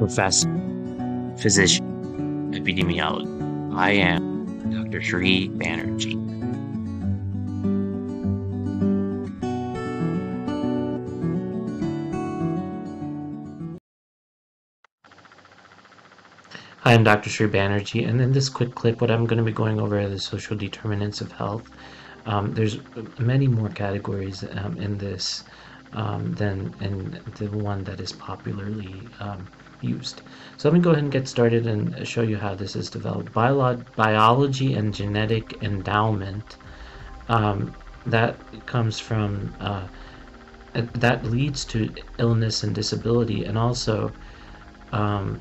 professor, physician, epidemiologist. I am Dr. Sri Banerjee. Hi, I'm Dr. Sri Banerjee, and in this quick clip, what I'm going to be going over are the social determinants of health. Um, there's many more categories um, in this um, than in the one that is popularly um, used. So let me go ahead and get started and show you how this is developed. Biolo biology and genetic endowment, um, that comes from, uh, that leads to illness and disability and also um,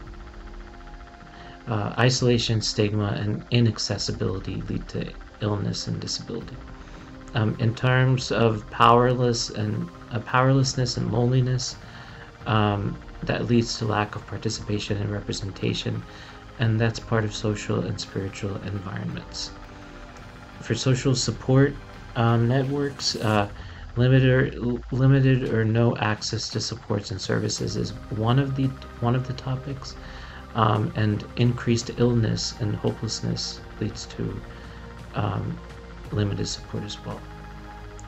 uh, isolation, stigma, and inaccessibility lead to illness and disability. Um, in terms of powerless and uh, powerlessness and loneliness, um, that leads to lack of participation and representation, and that's part of social and spiritual environments. For social support um, networks, uh, limited or, limited or no access to supports and services is one of the one of the topics, um, and increased illness and hopelessness leads to um, limited support as well.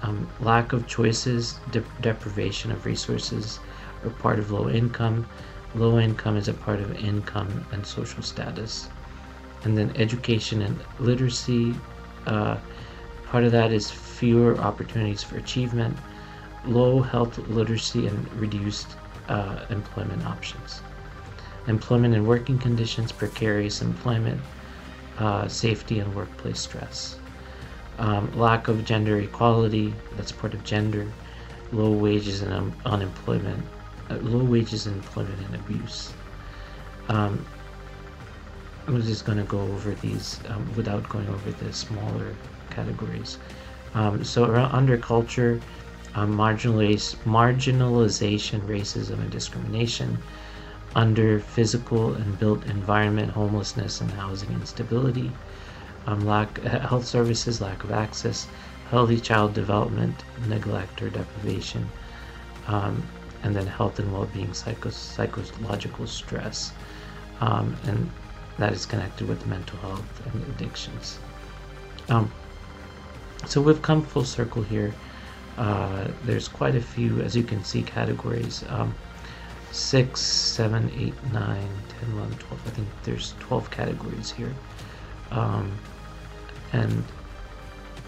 Um, lack of choices, de deprivation of resources, are part of low income. Low income is a part of income and social status. And then education and literacy, uh, part of that is fewer opportunities for achievement, low health literacy, and reduced uh, employment options. Employment and working conditions, precarious employment, uh, safety and workplace stress. Um, lack of gender equality, that's part of gender, low wages and um, unemployment, uh, low wages and employment and abuse. Um, I'm just going to go over these um, without going over the smaller categories. Um, so around under culture, um, marginalization, racism, and discrimination. Under physical and built environment, homelessness and housing instability. Um, lack health services, lack of access, healthy child development, neglect or deprivation, um, and then health and well-being, psycho psychological stress, um, and that is connected with mental health and addictions. Um, so we've come full circle here. Uh, there's quite a few, as you can see, categories. Um, 6, 7, 8, 9, 10, 11, 12. I think there's 12 categories here. Um, and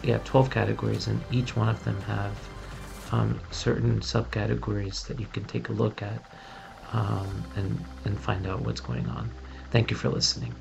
yeah, 12 categories, and each one of them have um, certain subcategories that you can take a look at um, and, and find out what's going on. Thank you for listening.